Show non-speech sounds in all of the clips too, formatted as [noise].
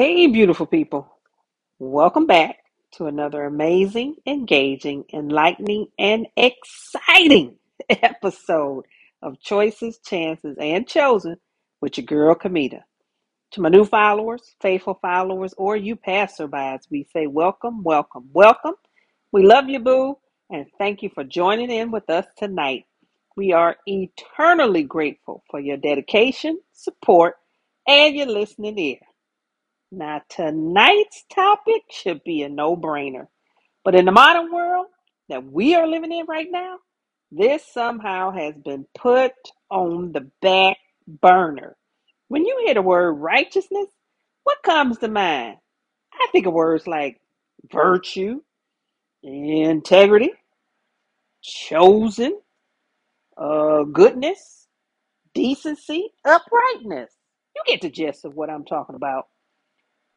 Hey, beautiful people. Welcome back to another amazing, engaging, enlightening, and exciting [laughs] episode of Choices, Chances, and Chosen with your girl, Kamita. To my new followers, faithful followers, or you passerbys, we say welcome, welcome, welcome. We love you, boo, and thank you for joining in with us tonight. We are eternally grateful for your dedication, support, and your listening ear. Now, tonight's topic should be a no brainer. But in the modern world that we are living in right now, this somehow has been put on the back burner. When you hear the word righteousness, what comes to mind? I think of words like virtue, integrity, chosen, uh, goodness, decency, uprightness. You get the gist of what I'm talking about.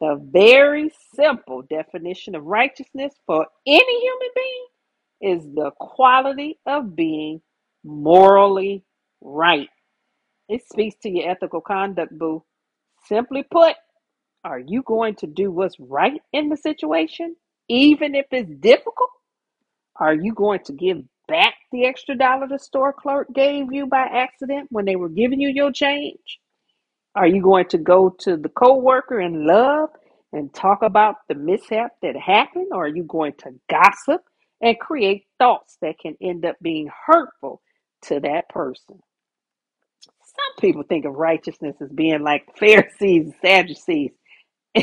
The very simple definition of righteousness for any human being is the quality of being morally right. It speaks to your ethical conduct, boo. Simply put, are you going to do what's right in the situation, even if it's difficult? Are you going to give back the extra dollar the store clerk gave you by accident when they were giving you your change? Are you going to go to the coworker in love and talk about the mishap that happened? Or are you going to gossip and create thoughts that can end up being hurtful to that person? Some people think of righteousness as being like Pharisees and Sadducees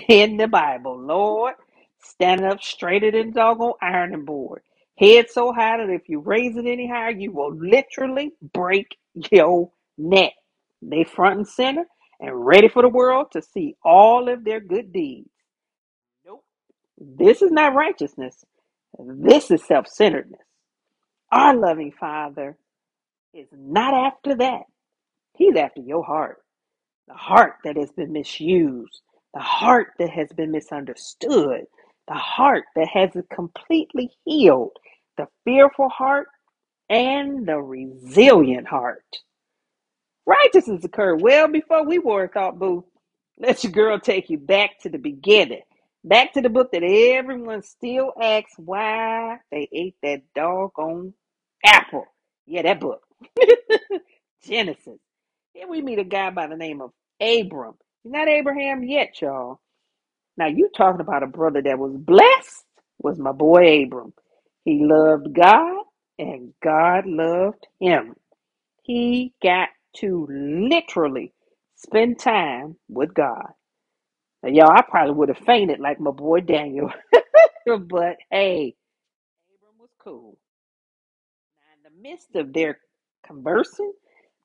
in the Bible. Lord, standing up straighter than doggone ironing board. Head so high that if you raise it any higher, you will literally break your neck. They front and center and ready for the world to see all of their good deeds. Nope. This is not righteousness. This is self centeredness. Our loving Father is not after that. He's after your heart. the heart that has been misused, the heart that has been misunderstood, the heart that hasn't completely healed, the fearful heart, and the resilient heart. Righteousness occurred well before we were thought, boo. Let your girl take you back to the beginning. Back to the book that everyone still asks why they ate that doggone apple. Yeah, that book. [laughs] Genesis. Here we meet a guy by the name of Abram. He's not Abraham yet, y'all. Now you talking about a brother that was blessed was my boy Abram. He loved God and God loved him. He got to literally spend time with God. Now, y'all, I probably would have fainted like my boy Daniel. [laughs] but hey, Abram was cool. Now, in the midst of their conversing,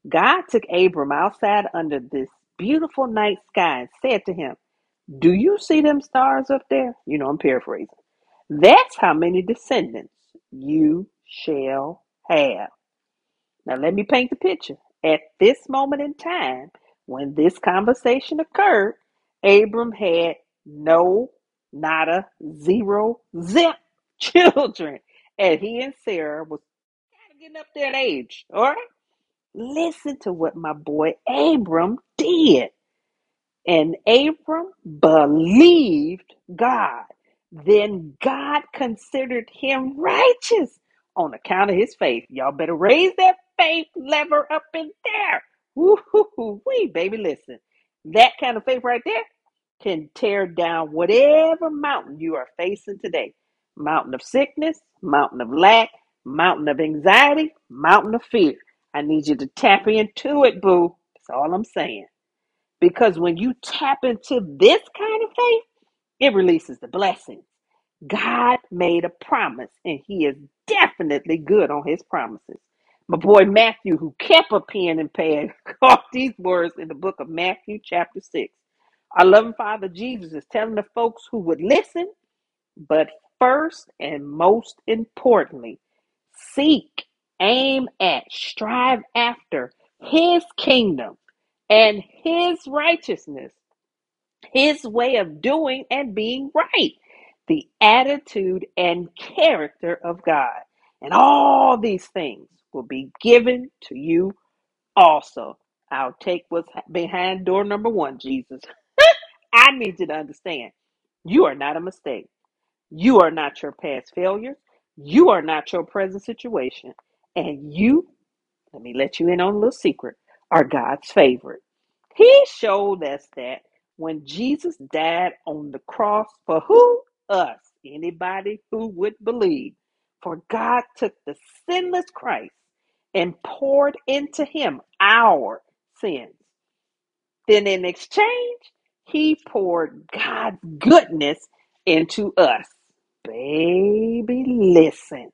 God took Abram outside under this beautiful night sky and said to him, Do you see them stars up there? You know, I'm paraphrasing. That's how many descendants you shall have. Now, let me paint the picture. At this moment in time, when this conversation occurred, Abram had no, nada, zero, zip [laughs] children. And he and Sarah was getting up in age. All right? Listen to what my boy Abram did. And Abram believed God. Then God considered him righteous on account of his faith. Y'all better raise that faith lever up in there. Woo-hoo-hoo. Wee, baby, listen. That kind of faith right there can tear down whatever mountain you are facing today. Mountain of sickness, mountain of lack, mountain of anxiety, mountain of fear. I need you to tap into it, boo. That's all I'm saying. Because when you tap into this kind of faith, it releases the blessings. God made a promise, and He is definitely good on His promises. My boy Matthew, who kept a pen and pad, [laughs] caught these words in the book of Matthew, chapter 6. Our loving Father Jesus is telling the folks who would listen, but first and most importantly, seek, aim at, strive after His kingdom and His righteousness his way of doing and being right, the attitude and character of God. And all these things will be given to you also. I'll take what's behind door number one, Jesus. [laughs] I need you to understand you are not a mistake. You are not your past failures. You are not your present situation. And you, let me let you in on a little secret, are God's favorite. He showed us that when Jesus died on the cross for who? Us. Anybody who would believe. For God took the sinless Christ and poured into him our sins. Then in exchange, he poured God's goodness into us. Baby, listen.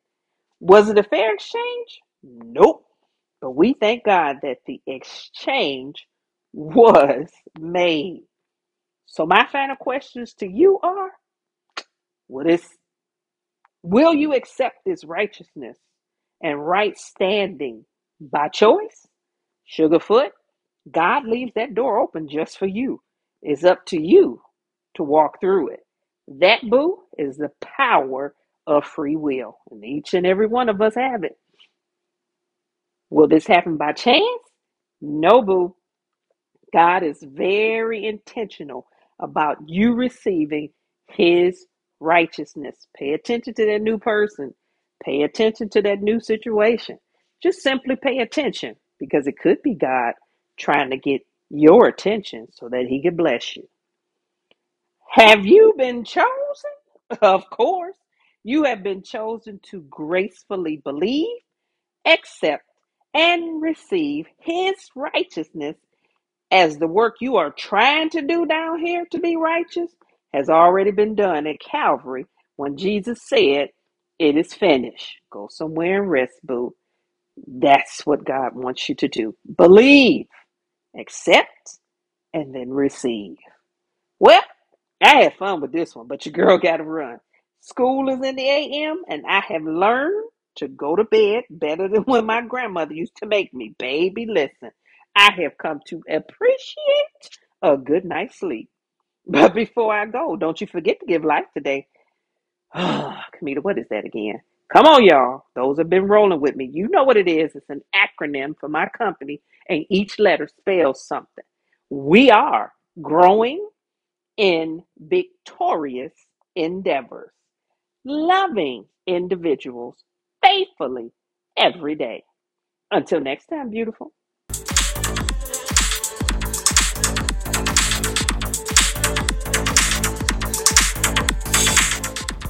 Was it a fair exchange? Nope. But we thank God that the exchange was made. So my final questions to you are what is will you accept this righteousness and right standing by choice? Sugarfoot, God leaves that door open just for you. It's up to you to walk through it. That, boo, is the power of free will. And each and every one of us have it. Will this happen by chance? No, boo. God is very intentional about you receiving his righteousness. Pay attention to that new person. Pay attention to that new situation. Just simply pay attention because it could be God trying to get your attention so that he could bless you. Have you been chosen? [laughs] Of course. You have been chosen to gracefully believe, accept, and receive his righteousness as the work you are trying to do down here to be righteous has already been done at Calvary when Jesus said, It is finished. Go somewhere and rest, boo. That's what God wants you to do. Believe, accept, and then receive. Well, I had fun with this one, but your girl [laughs] got to run. School is in the AM, and I have learned to go to bed better than [laughs] when my grandmother used to make me. Baby, listen, I have come to appreciate a good night's sleep. But before I go, don't you forget to give life today. [sighs] Kamita, what is that again? Come on, y'all. Those have been rolling with me. You know what it is. It's an acronym for my company, and each letter spells something. We are growing in victorious endeavors, loving individuals faithfully every day. Until next time, beautiful.